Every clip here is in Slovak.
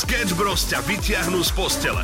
Sketch Bros ťa vytiahnu z postele.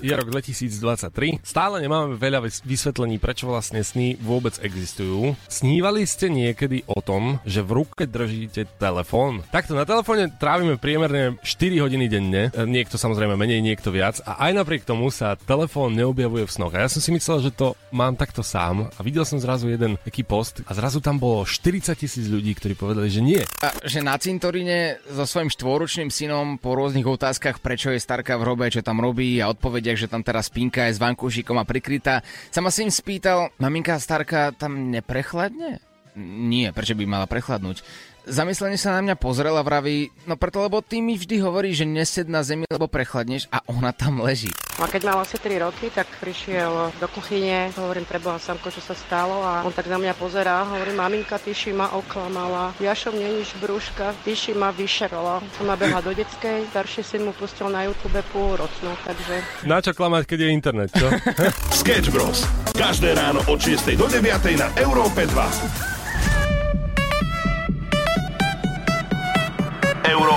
Je rok 2023. Stále nemáme veľa vys- vysvetlení, prečo vlastne sny vôbec existujú. Snívali ste niekedy o tom, že v ruke držíte telefón? Takto na telefóne trávime priemerne 4 hodiny denne. E, Niekto samozrejme menej, niekto viac. A aj napriek tomu sa telefón neobjavuje v snoch. A ja som si myslel, že to mám takto sám. A videl som zrazu jeden taký post a zrazu tam bolo 40 tisíc ľudí, ktorí povedali, že nie. A že na cintoríne so svojím štvoročným synom po rôznych otázkach, prečo je starka v hrobe, čo tam robí a odpovediach, že tam teraz spinka je s vankúšikom a prikrytá, sa ma syn spýtal, maminka starka tam neprechladne? Nie, prečo by mala prechladnúť? Zamyslene sa na mňa pozrel a vraví, no preto lebo ty mi vždy hovorí, že nesed na zemi, lebo prechladneš a ona tam leží. A keď mal asi 3 roky, tak prišiel do kuchyne, hovorím, preboha samko, čo sa stalo a on tak na mňa pozerá, hovorí, maminka, tyši ma oklamala, Jašo mne nič brúška, tyši ma vyšerala. Ona behla do detskej, starší syn mu pustil na YouTube pôlročnú, takže Na čo klamať, keď je internet, čo? Sketch Bros. Každé ráno od 6 do 9 na Európe 2.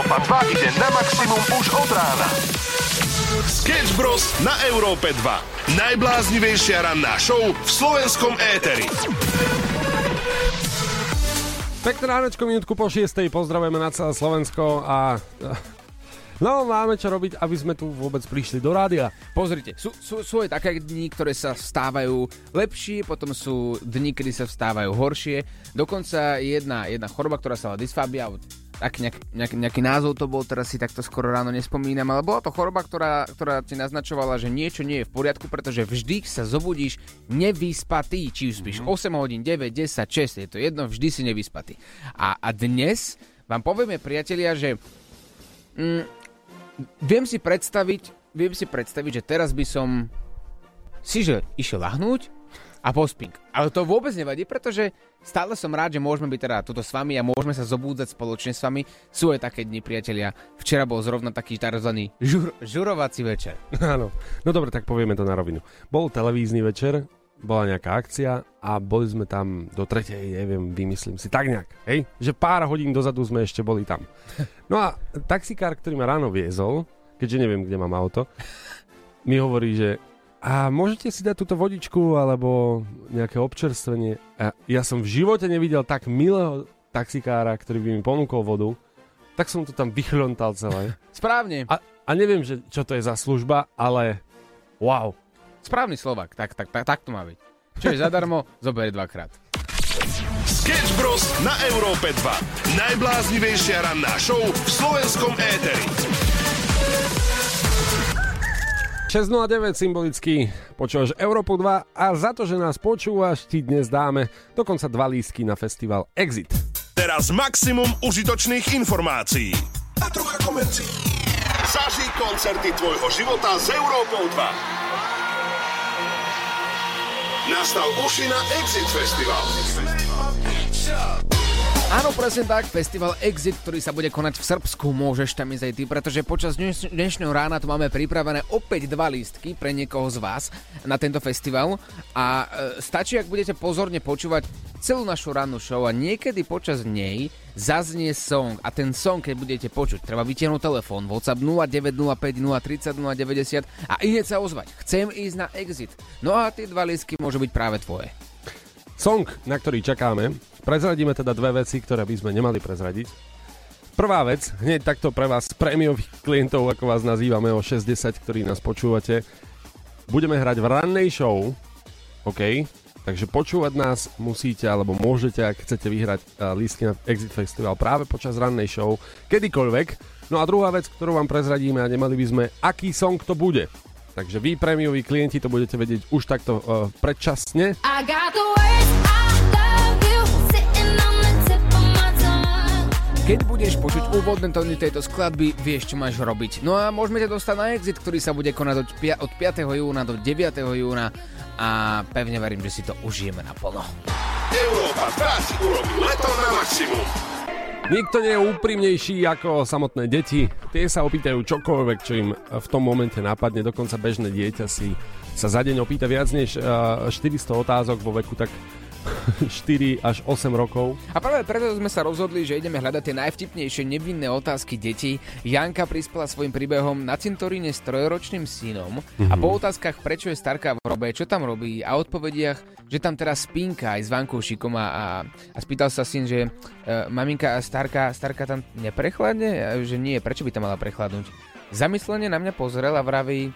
Európa 2 ide na maximum už od rána. Sketch Bros. na Európe 2. Najbláznivejšia ranná show v slovenskom éteri. Pekné ránečko, minútku po 6. Pozdravujeme na celé Slovensko a... No, máme čo robiť, aby sme tu vôbec prišli do rádia. Pozrite, sú, sú, sú aj také dni, ktoré sa vstávajú lepšie, potom sú dni, kedy sa vstávajú horšie. Dokonca jedna, jedna choroba, ktorá sa volá dysfábia, tak nejak, nejak, nejaký názov to bol, teraz si takto skoro ráno nespomínam, ale bola to choroba, ktorá, ktorá ti naznačovala, že niečo nie je v poriadku, pretože vždy sa zobudíš nevyspatý, či už spíš 8 hodín, 9, 10, 6, je to jedno, vždy si nevyspatý. A, a dnes vám povieme, priatelia, že mm, viem si predstaviť, viem si predstaviť, že teraz by som si že išiel lahnúť a pospink. Ale to vôbec nevadí, pretože stále som rád, že môžeme byť teda tuto s vami a môžeme sa zobúdzať spoločne s vami. Sú aj také dni, priatelia. Včera bol zrovna taký tzv. Žur, žurovací večer. Áno. No dobre, tak povieme to na rovinu. Bol televízny večer, bola nejaká akcia a boli sme tam do tretej, neviem, vymyslím si, tak nejak, hej? Že pár hodín dozadu sme ešte boli tam. No a taxikár, ktorý ma ráno viezol, keďže neviem, kde mám auto, mi hovorí, že a môžete si dať túto vodičku alebo nejaké občerstvenie. A ja som v živote nevidel tak milého taxikára, ktorý by mi ponúkol vodu, tak som to tam vychlontal celé. Správne. A, a neviem, že, čo to je za služba, ale wow. Správny Slovak. Tak, tak, tak, tak to má byť. Čo je zadarmo, zoberie dvakrát. Sketch Bros. na Európe 2. Najbláznivejšia ranná show v slovenskom éteri. 609 symbolicky počúvaš Európu 2 a za to, že nás počúvaš, ti dnes dáme dokonca dva lístky na festival Exit. Teraz maximum užitočných informácií. A trocha komercií. Zažij koncerty tvojho života s Európou 2. Nastav uši na Exit Festival. Áno, presne tak, festival Exit, ktorý sa bude konať v Srbsku, môžeš tam ísť aj ty, pretože počas dneš- dnešného rána tu máme pripravené opäť dva lístky pre niekoho z vás na tento festival a e, stačí, ak budete pozorne počúvať celú našu rannú show a niekedy počas nej zaznie song a ten song, keď budete počuť, treba vytiahnuť telefón, WhatsApp 0905 030 090 a hneď sa ozvať. Chcem ísť na Exit. No a tie dva lístky môžu byť práve tvoje. Song, na ktorý čakáme, prezradíme teda dve veci, ktoré by sme nemali prezradiť. Prvá vec, hneď takto pre vás, prémiových klientov, ako vás nazývame o 60, ktorí nás počúvate, budeme hrať v rannej show, OK? Takže počúvať nás musíte, alebo môžete, ak chcete vyhrať uh, lístky na Exit Festival práve počas rannej show, kedykoľvek. No a druhá vec, ktorú vám prezradíme a nemali by sme, aký song to bude. Takže vy, prémioví klienti, to budete vedieť už takto uh, predčasne. I got the words I úvodné tóny tejto skladby, vieš, čo máš robiť. No a môžeme ťa dostať na Exit, ktorý sa bude konať od, pia- od 5. júna do 9. júna a pevne verím, že si to užijeme naplno. Európa 2 si urobí leto na maximum. Nikto nie je úprimnejší ako samotné deti. Tie sa opýtajú čokoľvek, čo im v tom momente napadne. Dokonca bežné dieťa si sa za deň opýta viac než uh, 400 otázok vo veku tak 4 až 8 rokov. A práve preto sme sa rozhodli, že ideme hľadať tie najvtipnejšie nevinné otázky detí. Janka prispela svojim príbehom na cintoríne s trojročným synom a po otázkach, prečo je Starka v hrobe, čo tam robí a odpovediach, že tam teraz spínka aj s vankúšikom a, a, a spýtal sa syn, že e, maminka a Starka, Starka tam neprechladne? Že nie, prečo by tam mala prechladnúť? Zamyslene na mňa pozrel a vraví,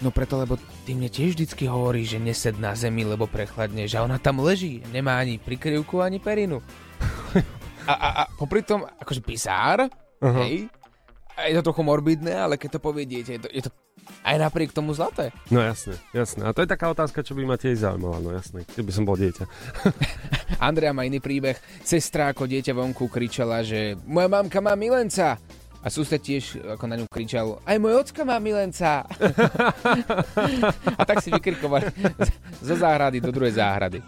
No preto, lebo ty mne tiež vždycky hovorí, že nesed na zemi, lebo prechladne, že ona tam leží, nemá ani prikryvku, ani perinu. A, a, a popri tom, akože pisár, uh-huh. hej, a je to trochu morbidné, ale keď to povie dieťa, je to, je to aj napriek tomu zlaté. No jasne, jasne. A to je taká otázka, čo by ma tiež zaujímala, no jasne, keby som bol dieťa. Andrea má iný príbeh. Sestra ako dieťa vonku kričala, že moja mamka má milenca. A sused tiež ako na ňu kričal, aj môj ocko má milenca. a tak si vykrikovali zo záhrady do druhej záhrady.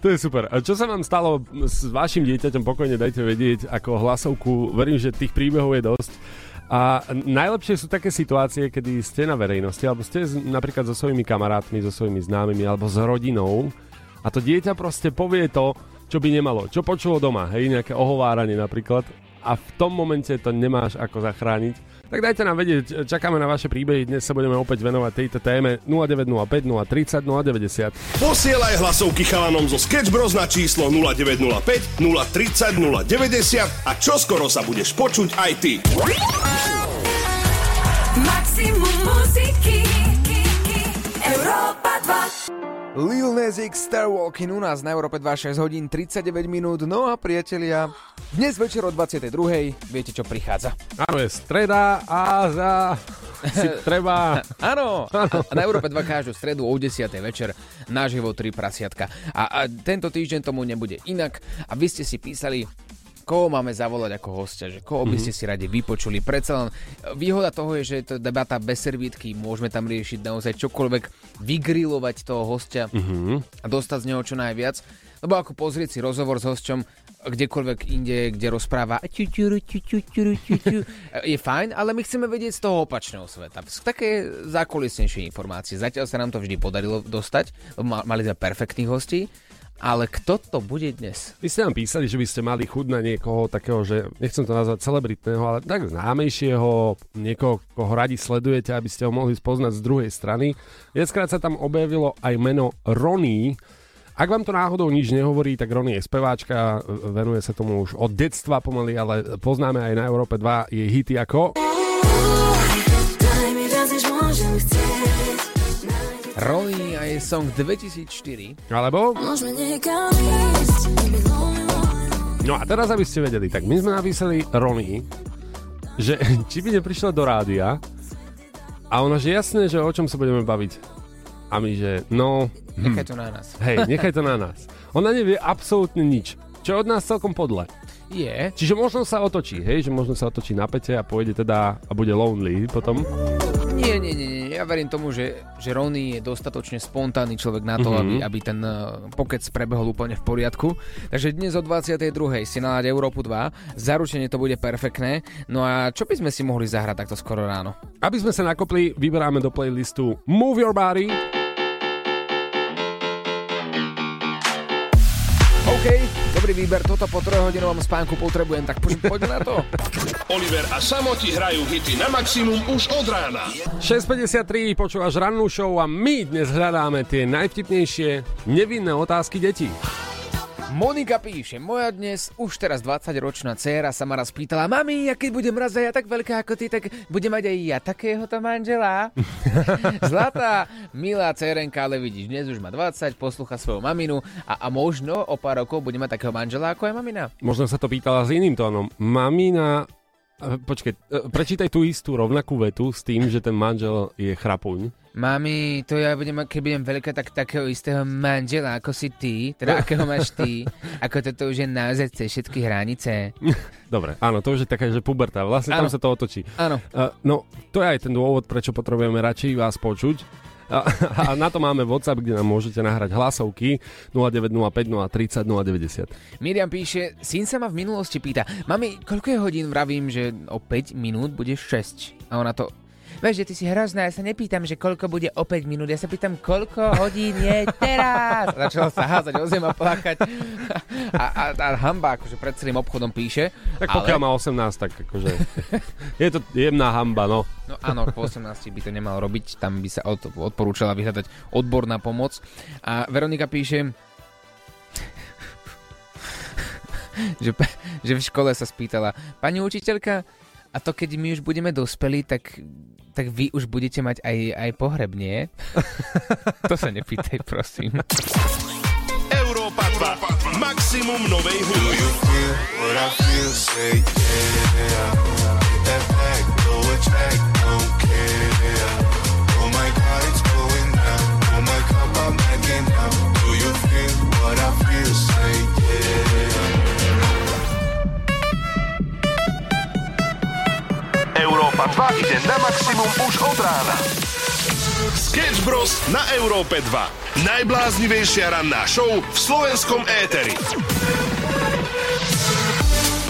To je super. A čo sa vám stalo s vašim dieťaťom, pokojne dajte vedieť ako hlasovku. Verím, že tých príbehov je dosť. A najlepšie sú také situácie, kedy ste na verejnosti, alebo ste napríklad so svojimi kamarátmi, so svojimi známymi, alebo s rodinou a to dieťa proste povie to, čo by nemalo, čo počulo doma, hej, nejaké ohováranie napríklad a v tom momente to nemáš ako zachrániť. Tak dajte nám vedieť, čakáme na vaše príbehy, dnes sa budeme opäť venovať tejto téme 0905 030 090. Posielaj hlasovky chalanom zo Sketch Bros na číslo 0905 030 090 a čoskoro sa budeš počuť aj ty. Maximum muziky Európa 2 Lil Nas X Star Walking u nás na Európe 26 hodín 39 minút. No a priatelia, dnes večer o 22. viete čo prichádza. Áno, je streda a za... si treba... Áno, na Európe 2 každú stredu o 10. večer naživo 3 prasiatka. A, a tento týždeň tomu nebude inak. A vy ste si písali koho máme zavolať ako hostia, že koho by ste si radi vypočuli. Predsa len výhoda toho je, že je to debata bez servítky, môžeme tam riešiť naozaj čokoľvek, vygrilovať toho hostia a dostať z neho čo najviac. Lebo ako pozrieť si rozhovor s hosťom kdekoľvek inde, kde rozpráva je fajn, ale my chceme vedieť z toho opačného sveta. Také zákulisnejšie informácie. Zatiaľ sa nám to vždy podarilo dostať, mali sme perfektných hostí, ale kto to bude dnes? Vy ste nám písali, že by ste mali chuť na niekoho takého, že nechcem to nazvať celebritného, ale tak známejšieho, niekoho, koho radi sledujete, aby ste ho mohli spoznať z druhej strany. Viackrát sa tam objavilo aj meno Ronnie. Ak vám to náhodou nič nehovorí, tak Ronnie je speváčka, venuje sa tomu už od detstva pomaly, ale poznáme aj na Európe 2 jej hity ako... Daj mi viac, než môžem chcieť Ronnie a jej song 2004. Alebo... No a teraz, aby ste vedeli, tak my sme napísali Ronnie, že či by neprišla do rádia a ona, že jasné, že o čom sa budeme baviť. A my, že no, Nechaj to na nás. hej, nechaj to na nás. Ona nevie absolútne nič, čo je od nás celkom podle. Je. Čiže možno sa otočí, hej, že možno sa otočí na pete a pôjde teda a bude lonely potom. Nie, nie, nie, nie. Ja verím tomu, že, že Ronnie je dostatočne spontánny človek na to, Mhm. aby, aby ten uh, pokec prebehol úplne v poriadku. Takže dnes o 22. si nalať Európu 2. Zaručene to bude perfektné. No a čo by sme si mohli zahrať takto skoro ráno? Aby sme sa nakopli, vyberáme do playlistu Move Your Body. OK, dobrý výber, toto po trojhodinovom spánku potrebujem, tak poď, poďme na to. Oliver a Samo ti hrajú hity na maximum už od rána. 6.53, počúvaš rannú show a my dnes hľadáme tie najvtipnejšie nevinné otázky detí. Monika píše, moja dnes už teraz 20-ročná dcéra sa ma raz pýtala, mami, ja keď budem raz aj ja tak veľká ako ty, tak budem mať aj ja takéhoto manžela. Zlatá, milá dcerenka, ale vidíš, dnes už má 20, poslúcha svoju maminu a, a možno o pár rokov bude mať takého manžela ako aj mamina. Možno sa to pýtala s iným tónom. Mamina... e, Počkej, e, prečítaj tú istú rovnakú vetu s tým, že ten manžel je chrapuň. Mami, to ja budem, keď budem veľká, tak takého istého manžela ako si ty, teda akého máš ty, ako toto už je naozaj cez všetky hranice. Dobre, áno, to už je taká, že puberta. Vlastne tam Áno. sa to otočí. Áno, Uh, no, to je aj ten dôvod, prečo potrebujeme radšej vás počuť. A, a na to máme WhatsApp, kde nám môžete nahrať hlasovky 0905 030 090. Miriam píše, syn sa ma v minulosti pýta, mami, koľko je hodín vravím, že o 5 minút bude 6. A ona to, Vieš, že ty si hrozná, ja sa nepýtam, že koľko bude o 5 minút, ja sa pýtam, koľko hodín je teraz. A začal sa házať o zem a plakať. A, a, a hamba akože pred celým obchodom píše. Tak ale- pokiaľ má 18, tak akože... je to jemná hamba, no. No áno, po 18 by to nemal robiť, tam by sa od, odporúčala vyhľadať odborná pomoc. A Veronika píše, že, že v škole sa spýtala, pani učiteľka, a to keď my už budeme dospelí, tak, tak vy už budete mať aj, aj pohreb, nie? to sa nepýtaj, prosím. Európa 2. Maximum novej hudby. Say yeah. Get that back, blow a track, don't care. Európa 2 ide na maximum už od rána. Sketch Bros. na Európe 2. Najbláznivejšia ranná show v slovenskom éteri.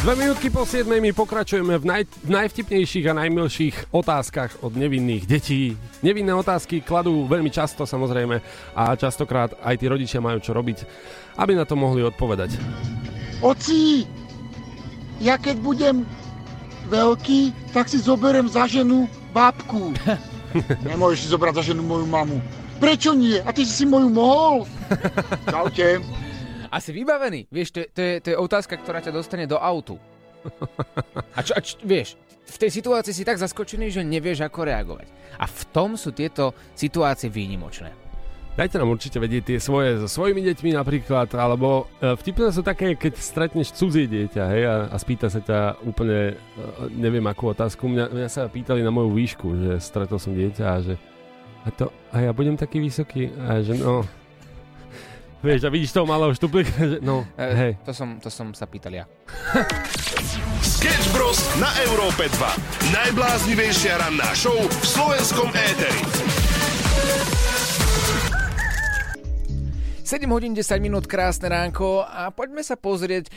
Dve minútky po 7 my pokračujeme v, naj, v najvtipnejších a najmilších otázkach od nevinných detí. Nevinné otázky kladú veľmi často samozrejme a častokrát aj tí rodičia majú čo robiť, aby na to mohli odpovedať. Oci, ja keď budem veľký, tak si zoberiem za ženu babku. Nemôžeš si zobrať za ženu moju mamu. Prečo nie? A ty si si moju mohol? Čaute. Asi vybavený. Vieš, to je, to, je, to je otázka, ktorá ťa dostane do autu. A čo, a čo, vieš, v tej situácii si tak zaskočený, že nevieš, ako reagovať. A v tom sú tieto situácie výnimočné. Dajte nám určite vedieť tie svoje so svojimi deťmi napríklad, alebo e, vtipné sú také, keď stretneš cudzie dieťa hej, a, a spýta sa ťa úplne, e, neviem akú otázku, mňa, mňa sa pýtali na moju výšku, že stretol som dieťa a že a to, a ja budem taký vysoký a že no, vieš, a vidíš toho malého štuplíka, že no, E, hej. To, som, to som sa pýtal ja. Sketch Bros. na Európe 2. Najbláznivejšia ranná show v slovenskom éteri. 7 hodín 10 minút, krásne ránko a poďme sa pozrieť,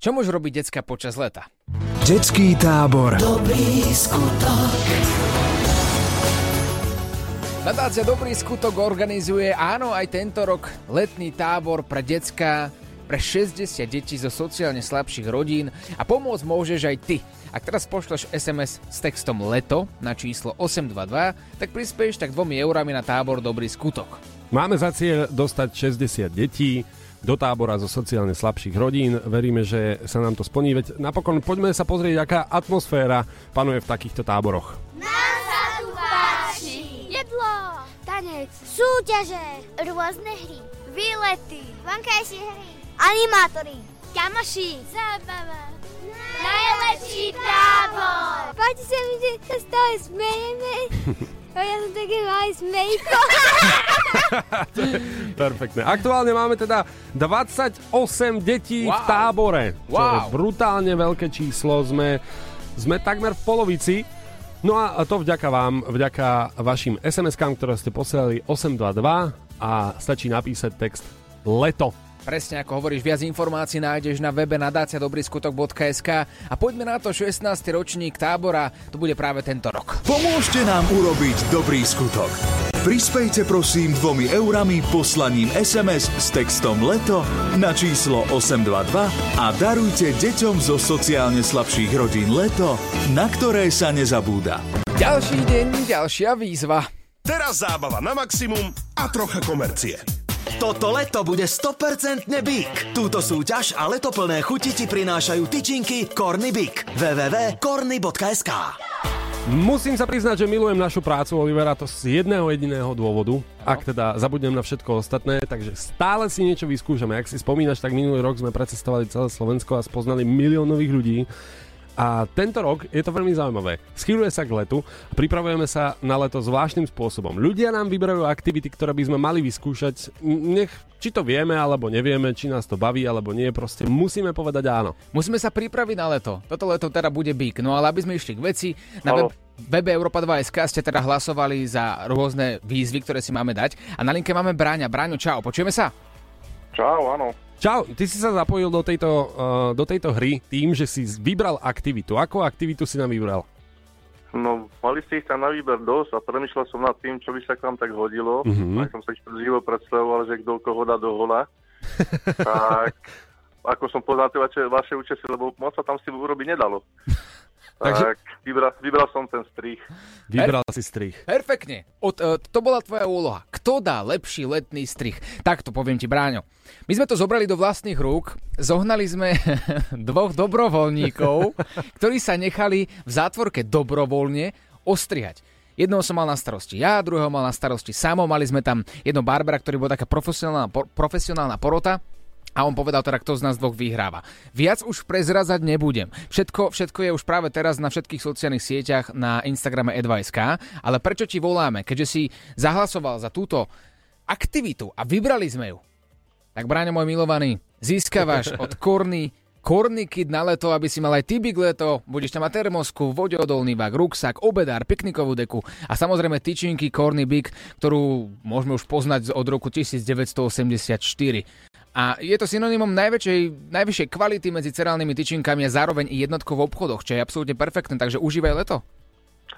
čo môžu robiť decka počas leta. Detský tábor. Nadácia Dobrý skutok organizuje, áno, aj tento rok letný tábor pre decka pre 60 detí zo sociálne slabších rodín a pomôcť môžeš aj ty. Ak teraz pošleš SMS s textom LETO na číslo 822, tak prispieš tak 2 eurami na tábor Dobrý skutok. Máme za cieľ dostať 60 detí do tábora zo sociálne slabších rodín. Veríme, že sa nám to splní. Veď napokon poďme sa pozrieť, aká atmosféra panuje v takýchto táboroch. Nám sa tu páči. Jedlo, tanec, súťaže, rôzne hry, výlety, vonkajšie hry, animátory, kamoši, zábava. Najlepší tábor! Páči sa že sa stále smejeme. A ja som taký malý smejko. Perfektné. Aktuálne máme teda 28 detí v Wow. tábore. Čo je Wow. brutálne veľké číslo. Sme, sme takmer v polovici. No a to vďaka vám, vďaka vašim SMS-kám, ktoré ste posielali 822 a stačí napísať text LETO. Presne ako hovoríš, viac informácií nájdeš na webe nadácia dobrýskutok.sk a poďme na to 16. ročník tábora, to bude práve tento rok. Pomôžte nám urobiť dobrý skutok. Prispejte prosím dvomi eurami poslaním SMS s textom LETO na číslo 822 a darujte deťom zo sociálne slabších rodín LETO, na ktoré sa nezabúda. Ďalší deň, ďalšia výzva. Teraz zábava na maximum a trocha komercie. Toto leto bude 100% bík. Túto súťaž a letoplné chuti ti prinášajú tyčinky Corny Big. www.corny.sk Musím sa priznať, že milujem našu prácu Olivera to z jedného jediného dôvodu, ak teda zabudnem na všetko ostatné, takže stále si niečo vyskúšame. Ak si spomínaš, tak minulý rok sme precestovali celé Slovensko a spoznali milión nových ľudí. A tento rok je to veľmi zaujímavé. Schýluje sa k letu a pripravujeme sa na leto zvláštnym spôsobom. Ľudia nám vyberajú aktivity, ktoré by sme mali vyskúšať. Nech, či to vieme alebo nevieme, či nás to baví alebo nie, proste musíme povedať áno. Musíme sa pripraviť na leto. Toto leto teda bude bík. No ale aby sme išli k veci, na web, webe Europa 2.sk ste teda hlasovali za rôzne výzvy, ktoré si máme dať. A na linke máme Bráňa. Bráňo, čau, počujeme sa? Čau, áno. Čau, ty si sa zapojil do tejto, uh, do tejto hry tým, že si vybral aktivitu. Akú aktivitu si nám vybral? No, mali ste ich tam na výber dosť a premyšľal som nad tým, čo by sa k vám tak hodilo. Mhm. Tak som sa živo predstavoval, že kto koho dá do hola. tak ako som poznal tie vaše, vaše účesy, lebo moc sa tam s tým urobiť nedalo. Takže- Tak vybral, vybral som ten strich. Vybral si strich. Perfektne. Od, e, to bola tvoja úloha. Kto dá lepší letný strich? Takto poviem ti, Bráňo. My sme to zobrali do vlastných rúk, zohnali sme dvoch dobrovoľníkov, ktorí sa nechali v zátvorke dobrovoľne ostrihať. Jednoho som mal na starosti ja, druhého mal na starosti Samo, mali sme tam jedno Barbara, ktorý bol taká profesionálna, por- profesionálna porota, a on povedal teda, kto z nás dvoch vyhráva. Viac už prezrazať nebudem. Všetko, všetko je už práve teraz na všetkých sociálnych sieťach na Instagrame Advice.k, ale prečo ti voláme? Keďže si zahlasoval za túto aktivitu a vybrali sme ju, tak Bráňo môj milovaný, získavaš od Korny Korny kit na leto, aby si mal aj ty big leto, budeš tam mať termosku, vodeodolný vak, ruksak, obedár, piknikovú deku a samozrejme tyčinky Korny Big, ktorú môžeme už poznať od roku 1984. A je to synonymom najväčšej, najvyššej kvality medzi cerálnymi tyčinkami a zároveň i jednotkou v obchodoch, čo je absolútne perfektné, takže užívaj leto.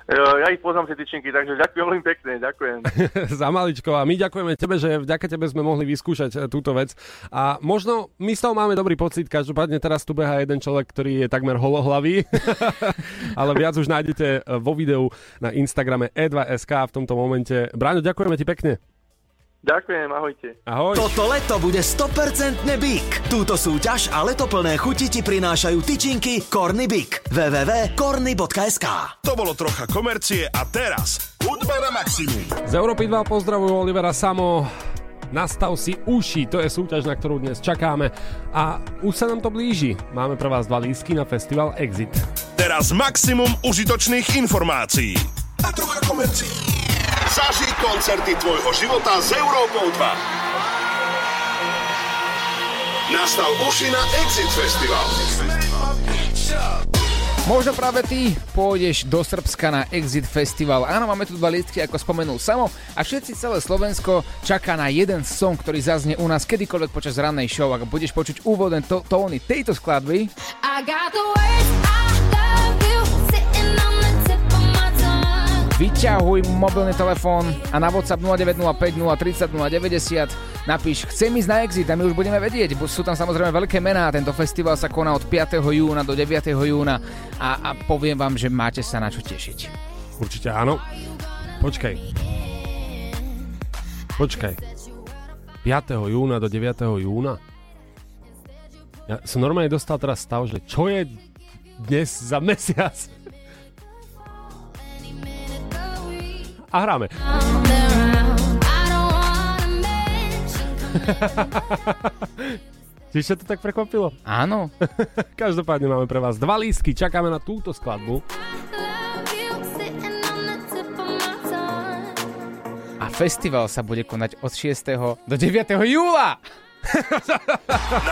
E, Ja ich poznám tie tyčinky, takže ďakujem veľmi pekne, ďakujem. za maličko a my ďakujeme tebe, že vďaka tebe sme mohli vyskúšať e, túto vec a možno my z toho máme dobrý pocit, každopádne teraz tu beha jeden človek, ktorý je takmer holohlavý, ale viac už nájdete e, vo videu na Instagrame e2sk v tomto momente. Bráňo, ďakujeme ti pekne. Ďakujem, ahojte. Ahoj. Toto leto bude 100% Big. Túto súťaž a letoplné chuti ti prinášajú tyčinky Corny Big. www.corny.sk To bolo trocha komercie a teraz hudba na maximum. Z Európy 2 pozdravujú Olivera Samo. Nastav si uši, to je súťaž, na ktorú dnes čakáme. A už sa nám to blíži. Máme pre vás dva lístky na festival Exit. Teraz maximum užitočných informácií. A trocha komercií. Zaži koncerty tvojho života s Európou 2. Nastav uši na Exit Festival. Možno práve ty pôjdeš do Srbska na Exit Festival. Áno, máme tu dva listky, ako spomenul Samo, a všetci celé Slovensko čaká na jeden song, ktorý zaznie u nás kedykoľvek počas rannej show. Ak budeš počuť úvodné to- tóny tejto skladby, I got the words I love you vyťahuj mobilný telefón a na WhatsApp 0905 030 090 napíš Chcem ísť na Exit a my už budeme vedieť, bo sú tam samozrejme veľké mená. Tento festival sa koná od 5. júna do 9. júna a, a poviem vám, že máte sa na čo tešiť. Určite áno. Počkaj. Počkaj. 5. júna do 9. júna? Ja som normálne dostal teraz stav, že čo je dnes za mesiac? A hráme. Čiže to tak prekvapilo? Áno. Každopádne máme pre vás dva lístky, čakáme na túto skladbu. A festival sa bude konať od 6. do 9. júla.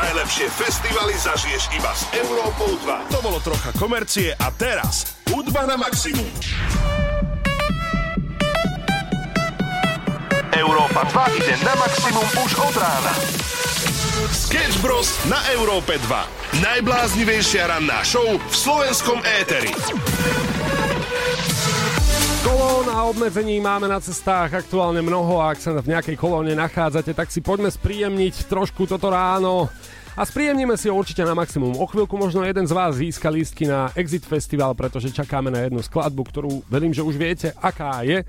Najlepšie festivaly zažiješ iba s Európou 2. To bolo trocha komercie a teraz hudba na maximum. Európa 2 ide na maximum už od rána. Sketch Bros. na Európe 2. Najbláznivejšia ranná show v slovenskom éteri. Kolón a obmedzení máme na cestách aktuálne mnoho a ak sa v nejakej kolóne nachádzate, tak si poďme spríjemniť trošku toto ráno. A spríjemníme si ho určite na maximum. O chvíľku možno jeden z vás získa lístky na Exit Festival, pretože čakáme na jednu skladbu, ktorú verím, že už viete, aká je.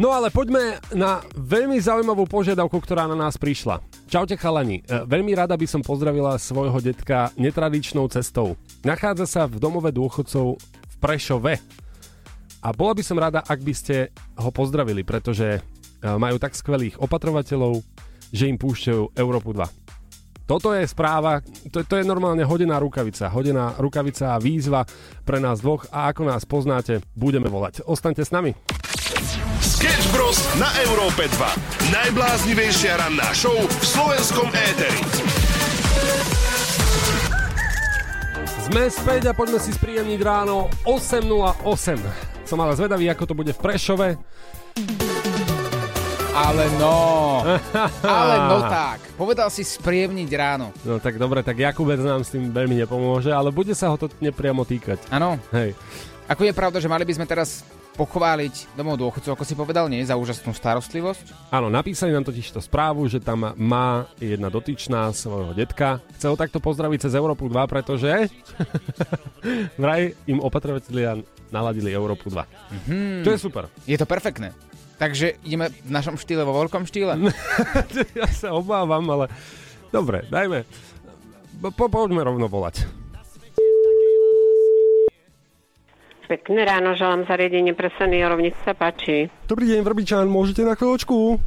No ale poďme na veľmi zaujímavú požiadavku, ktorá na nás prišla. Čaute chalani, E, veľmi rada by som pozdravila svojho detka netradičnou cestou. Nachádza sa v domove dôchodcov v Prešove. A bola by som rada, ak by ste ho pozdravili, pretože e, majú tak skvelých opatrovateľov, že im púšťajú Európu 2. Toto je správa, to, to je normálne hodená rukavica. Hodená rukavica a výzva pre nás dvoch a ako nás poznáte, budeme volať. Ostaňte s nami. Sketch Bros. na Európe 2. Najbláznivejšia ranná show v slovenskom éteri. Sme späť a poďme si spríjemniť ráno 8.08. Som ale zvedavý, ako to bude v Prešove. Ale no, ale no tak. Povedal si spríjemniť ráno. No tak dobre, tak Jakubec nám s tým veľmi nepomôže, ale bude sa ho to nepriamo týkať. Áno. Hej. Ako je pravda, že mali by sme teraz pochváliť domov dôchodcov, ako si povedal, nie, za úžasnú starostlivosť. Áno, napísali nám totiž to správu, že tam má jedna dotyčná svojho detka. Chcel takto pozdraviť cez Európu 2, pretože vraj im opatrovateľia naladili Európu 2. Mhm. Čo je super. Je to perfektné. Takže ideme v našom štýle, vo veľkom štýle. ja sa obávam, ale dobre, dajme. Po, poďme rovno volať. Pekné ráno, želám zariadenie pre seniorov, nech sa páči. Dobrý deň, Vrbičan, môžete na chvíľočku?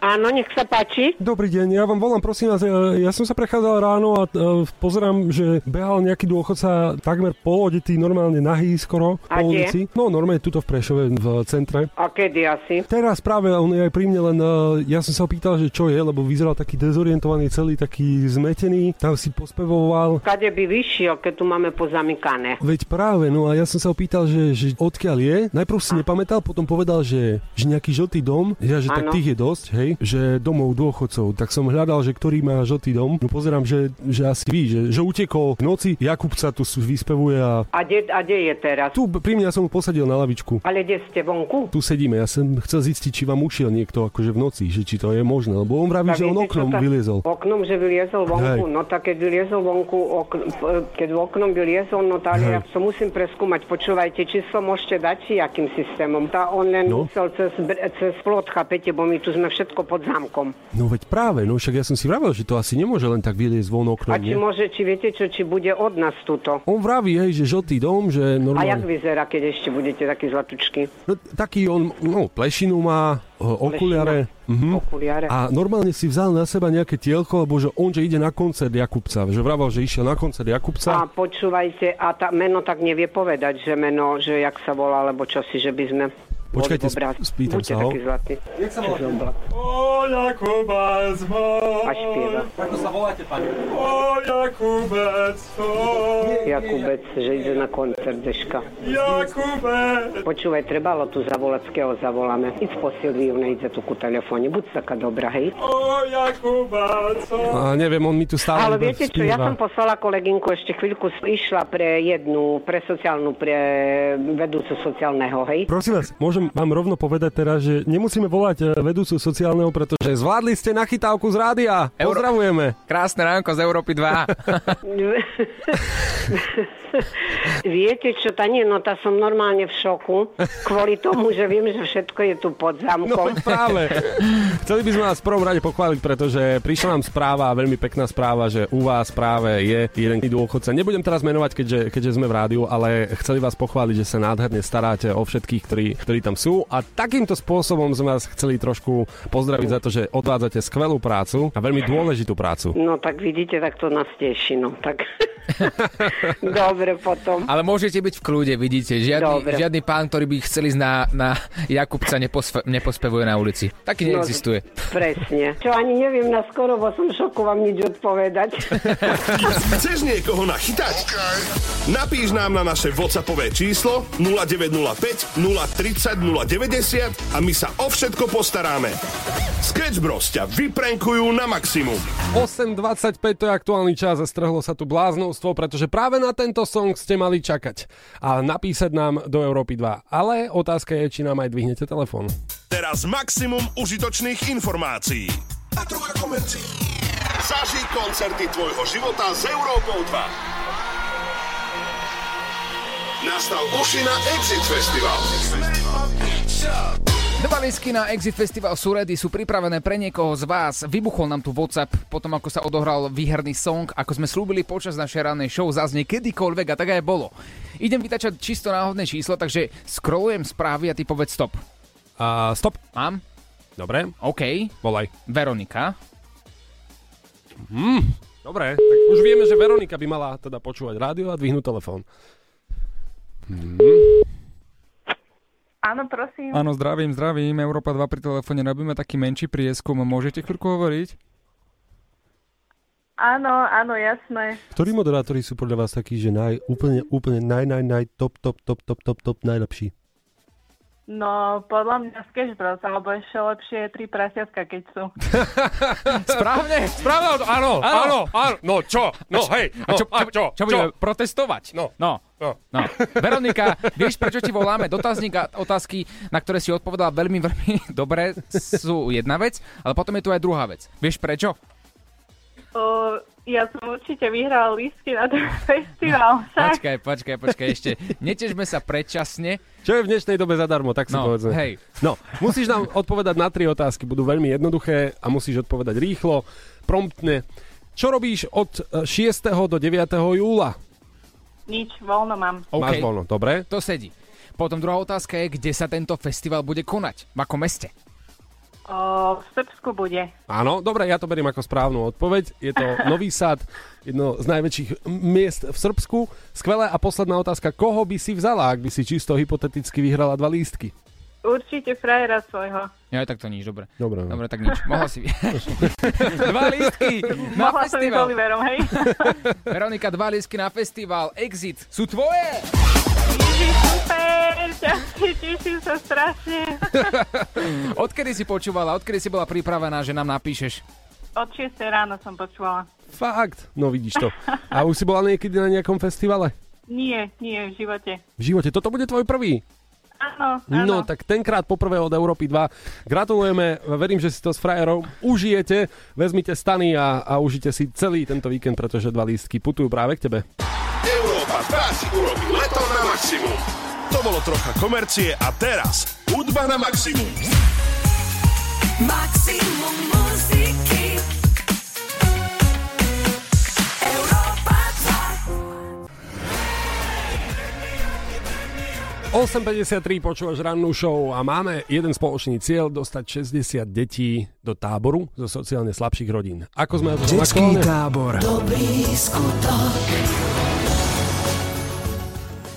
Áno, nech sa páči. Dobrý deň, ja vám volám, prosím vás, ja, ja som sa prechádzal ráno a uh, pozerám, že behal nejaký dôchodca takmer polodetý, normálne nahý skoro A po ulici. No normálne tuto v Prešove, v centre. A kedy asi? Teraz práve on je aj pri mne, len uh, ja som sa ho pýtal, že čo je, lebo vyzeral taký dezorientovaný, celý taký zmetený, tam si pospevoval. Kade by vyšiel, keď tu máme pozamykané? Veď práve, no a ja som sa ho pýtal, že, že odkiaľ je. Najprv si nepamätal, potom povedal, že, že nejaký žltý dom, ja, že tak Áno. tých je dosť, hej, že domov dôchodcov. Tak som hľadal, že ktorý má žltý dom. No pozerám, že, že asi ví, že, že utekol v noci, Jakubca tu s- vyspevuje a A kde, a kde je teraz? tu pri mňa som posadil na lavičku. Ale kde ste vonku? Tu sedíme, ja som chcel zistiť, či vám ušiel niekto akože v noci, že či to je možné, lebo on vraví, že on oknom tá- vyliezol. Oknom, že vyliezol vonku? Hej. No tak keď vyliezol vonku, ok, p- keď oknom vyliezol, no tak Hej. ja to musím preskúmať. Počúvajte, číslo môžete dať, či akým systémom. Tá on len No. musel cez, cez plot, chápete, bo my tu sme všetko pod zámkom. No veď práve, no však ja som si vravel, že to asi nemôže len tak vyliezť von oknom, A či nie? môže, či viete čo, či bude od nás tuto? On vraví, hej, že žltý dom, že A normálne... jak vyzerá, keď ešte budete taký zlatučký? No, taký on, no, plešinu má, o, okuliare. Mhm. Okuliare. A normálne si vzal na seba nejaké tielko, lebo že on, že ide na koncert Jakubca. Že vravel, že išiel na koncert Jakubca. A počúvajte, a tá meno tak nevie povedať, že meno, že jak sa volá, alebo čo si, že by sme... Počkajte, spýtam sa ho. Jak sa volá? Čo zobla? O, Jakubec A špieva. Ako sa voláte, pani? O, Jakubec Jakubec, že ide na koncert Deška. Jakubec Počúvaj, trebalo tu zavolať, z keho zavoláme. Iď po Silviu, nejde tu ku telefóne. Buď taká dobrá, hej. O, Jakubec A neviem, on mi tu stále Ale viete čo, ja spieva. som poslala kolegynku ešte chvíľku, išla pre jednu, pre sociálnu, pre vedúcu sociálneho, hej. Prosím vás, môžem vám rovno povedať teraz, že nemusíme volať e, vedúcu sociálneho, pretože zvládli ste nachytávku z rádia. Euro- Pozdravujeme. Krásne ránko z Európy 2. Viete čo, tá nie, no tá som normálne v šoku, kvôli tomu, že viem, že všetko je tu pod No zámkom. veď práve. Chceli by sme vás v prvom rade pochváliť, pretože prišla nám správa, veľmi pekná správa, že u vás práve je jeden dôchodca. Nebudem teraz menovať, keďže, keďže sme v rádiu, ale chceli vás pochváliť, že sa nádherne staráte o všetkých, ktorí, ktorí tam sú. A takýmto spôsobom sme vás chceli trošku pozdraviť za to, že odvádzate skvelú prácu a veľmi dôležitú prácu. No tak vidíte, tak to nás teší, no tak. Dobre potom. Ale môžete byť v kľude, vidíte. Žiadny, Dobre. žiadny pán, ktorý by chcel ísť na, na Jakubca, nepospe, nepospevuje na ulici. Taký No, neexistuje. Presne. Čo ani neviem na skoro, bo som v šoku vám nič odpovedať. Chceš niekoho nachytať? Napíš nám na naše WhatsAppové číslo 0905 030 090 a my sa o všetko postaráme. Sketch Bros ťa vyprenkujú na maximum. 8.25 to je aktuálny čas a strhlo sa tu bláznovstvo, pretože práve na tento song ste mali čakať a napísať nám do Európy 2. Ale otázka je, či nám aj dvihnete telefón. Teraz maximum užitočných informácií. A trocha komercií. Zažij koncerty tvojho života s Európou 2. Nastav uši na Exit Festival. Dva lístky na Exit Festival sú ready, sú pripravené pre niekoho z vás. Vybuchol nám tu WhatsApp potom, ako sa odohral výherný song, ako sme slúbili počas našej rannej show, zaznie kedykoľvek a tak aj bolo. Idem vytačať čisto náhodné číslo, takže scrollujem správy a ty povedz stop. A stop. Mám? Dobre, OK. volaj. Veronika. Hmm, dobre, tak už vieme, že Veronika by mala teda počúvať rádio a dvihnúť telefón. Hmm. Áno, prosím. Áno, zdravím, zdravím. Európa 2 pri telefóne robíme taký menší prieskum. Môžete chvíľku hovoriť? Áno, áno, jasné. Ktorí moderátori sú podľa vás takí, že naj, úplne, úplne naj, naj, naj, top, top, top, top, top, top, najlepší? No, podľa mňa Sketch Bros, alebo ešte lepšie tri prasiatka, keď sú. Správne? Správne, áno, áno, áno. No čo? No hej, A no, čo, a čo, čo? čo, budeme protestovať? No. No. No. no. Veronika, vieš, prečo ti voláme? Dotazník a otázky, na ktoré si odpovedala veľmi, veľmi dobre, sú jedna vec, ale potom je tu aj druhá vec. Vieš prečo? O, ja som určite vyhrala lístky na ten festival. Však. Počkaj, počkaj, počkaj, ešte. Netežme sa predčasne. Čo je v dnešnej dobe zadarmo, tak si No, povedzme. hej. No, musíš nám odpovedať na tri otázky, budú veľmi jednoduché a musíš odpovedať rýchlo, promptne. Čo robíš od e, 6. do 9. júla? Nič, voľno mám. Máš voľno, dobre? To sedí. Potom druhá otázka je, kde sa tento festival bude konať? V akom meste? O, v Srbsku bude. Áno, dobre, ja to beriem ako správnu odpoveď. Je to Nový Sad, jedno z najväčších miest v Srbsku. Skvelé a posledná otázka, koho by si vzala, ak by si čisto hypoteticky vyhrala dva lístky? Určite frajera svojho. Ja tak to nič, dobre. Dobre, no. Dobre, tak nič. Mohla si... dva lístky na Mohla som festival. Oliverom, hej? Veronika, dva lístky na festival. Exit sú tvoje! Ježiš, super, teším sa strašne. Odkedy si počúvala, odkedy si bola pripravená, že nám napíšeš? Od 6 ráno som počúvala. Fakt, no vidíš to. A už si bola niekedy na nejakom festivale? Nie, nie, v živote. V živote, toto bude tvoj prvý? Áno, áno. No, tak tenkrát poprvé od Európy 2. Gratulujeme, verím, že si to s frajerou užijete. Vezmite stany a, a užite si celý tento víkend, pretože dva lístky putujú práve k tebe. Európa 2 si urobí leto na maximum. Bolo trocha komercie a teraz hudba na maximum. Maximum muziky Európa 8.53 počúvaš rannú show a máme jeden spoločný cieľ dostať 60 detí do táboru zo sociálne slabších rodín. Ako sme Detský tábor. Dobrý skutok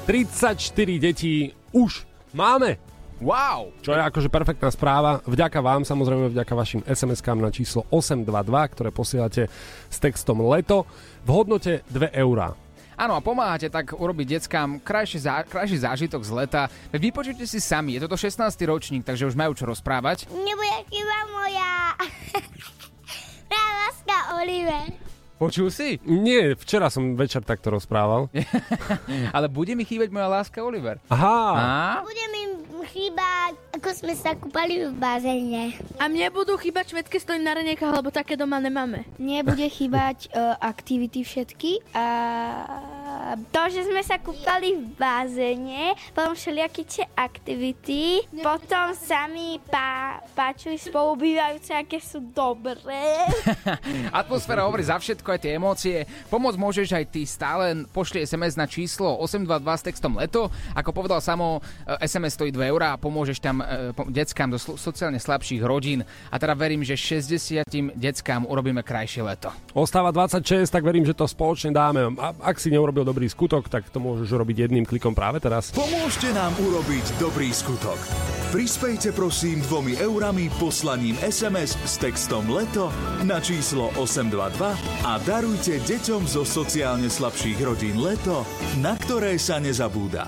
34 detí už máme. Wow! Čo je akože perfektná správa. Vďaka vám, samozrejme vďaka vašim SMS-kám na číslo 822, ktoré posielate s textom leto v hodnote 2 eurá. Áno, a pomáhate tak urobiť deckám krajší, zá, krajší zážitok z leta. Veď vypočujte si sami, je toto 16. ročník, takže už majú čo rozprávať. Nebude chyba moja. Moja láska Oliver. Počul si? Nie, včera som večer takto rozprával. Ale bude mi chýbať moja láska Oliver. Aha. A? Bude mi chýbať, ako sme sa kúpali v bazéne. A mne budú chýbať švedské stoj na reniekach, lebo také doma nemáme. Nebude chýbať uh, aktivity všetky a To, že sme sa kúpali v bazéne, potom všelijaké tie aktivity, potom sa mi pá, páčili spolubývajúce, aké sú dobré. Atmosféra hovorí za všetko, aj tie emócie. Pomôcť môžeš aj ty stále. Pošli SMS na číslo 822 s textom leto. Ako povedal samo, e, SMS stojí 2 eurá a pomôžeš tam e, po- deckám do sl- sociálne slabších rodín. A teda verím, že 60 deckám urobíme krajšie leto. Ostáva 26, tak verím, že to spoločne dáme. A ak si neurobil dobrý skutok, tak to môžeš robiť jedným klikom práve teraz. Pomôžte nám urobiť dobrý skutok. Prispejte prosím dvomi eurami poslaním SMS s textom leto na číslo 822 a darujte deťom zo sociálne slabších rodín leto, na ktoré sa nezabúda.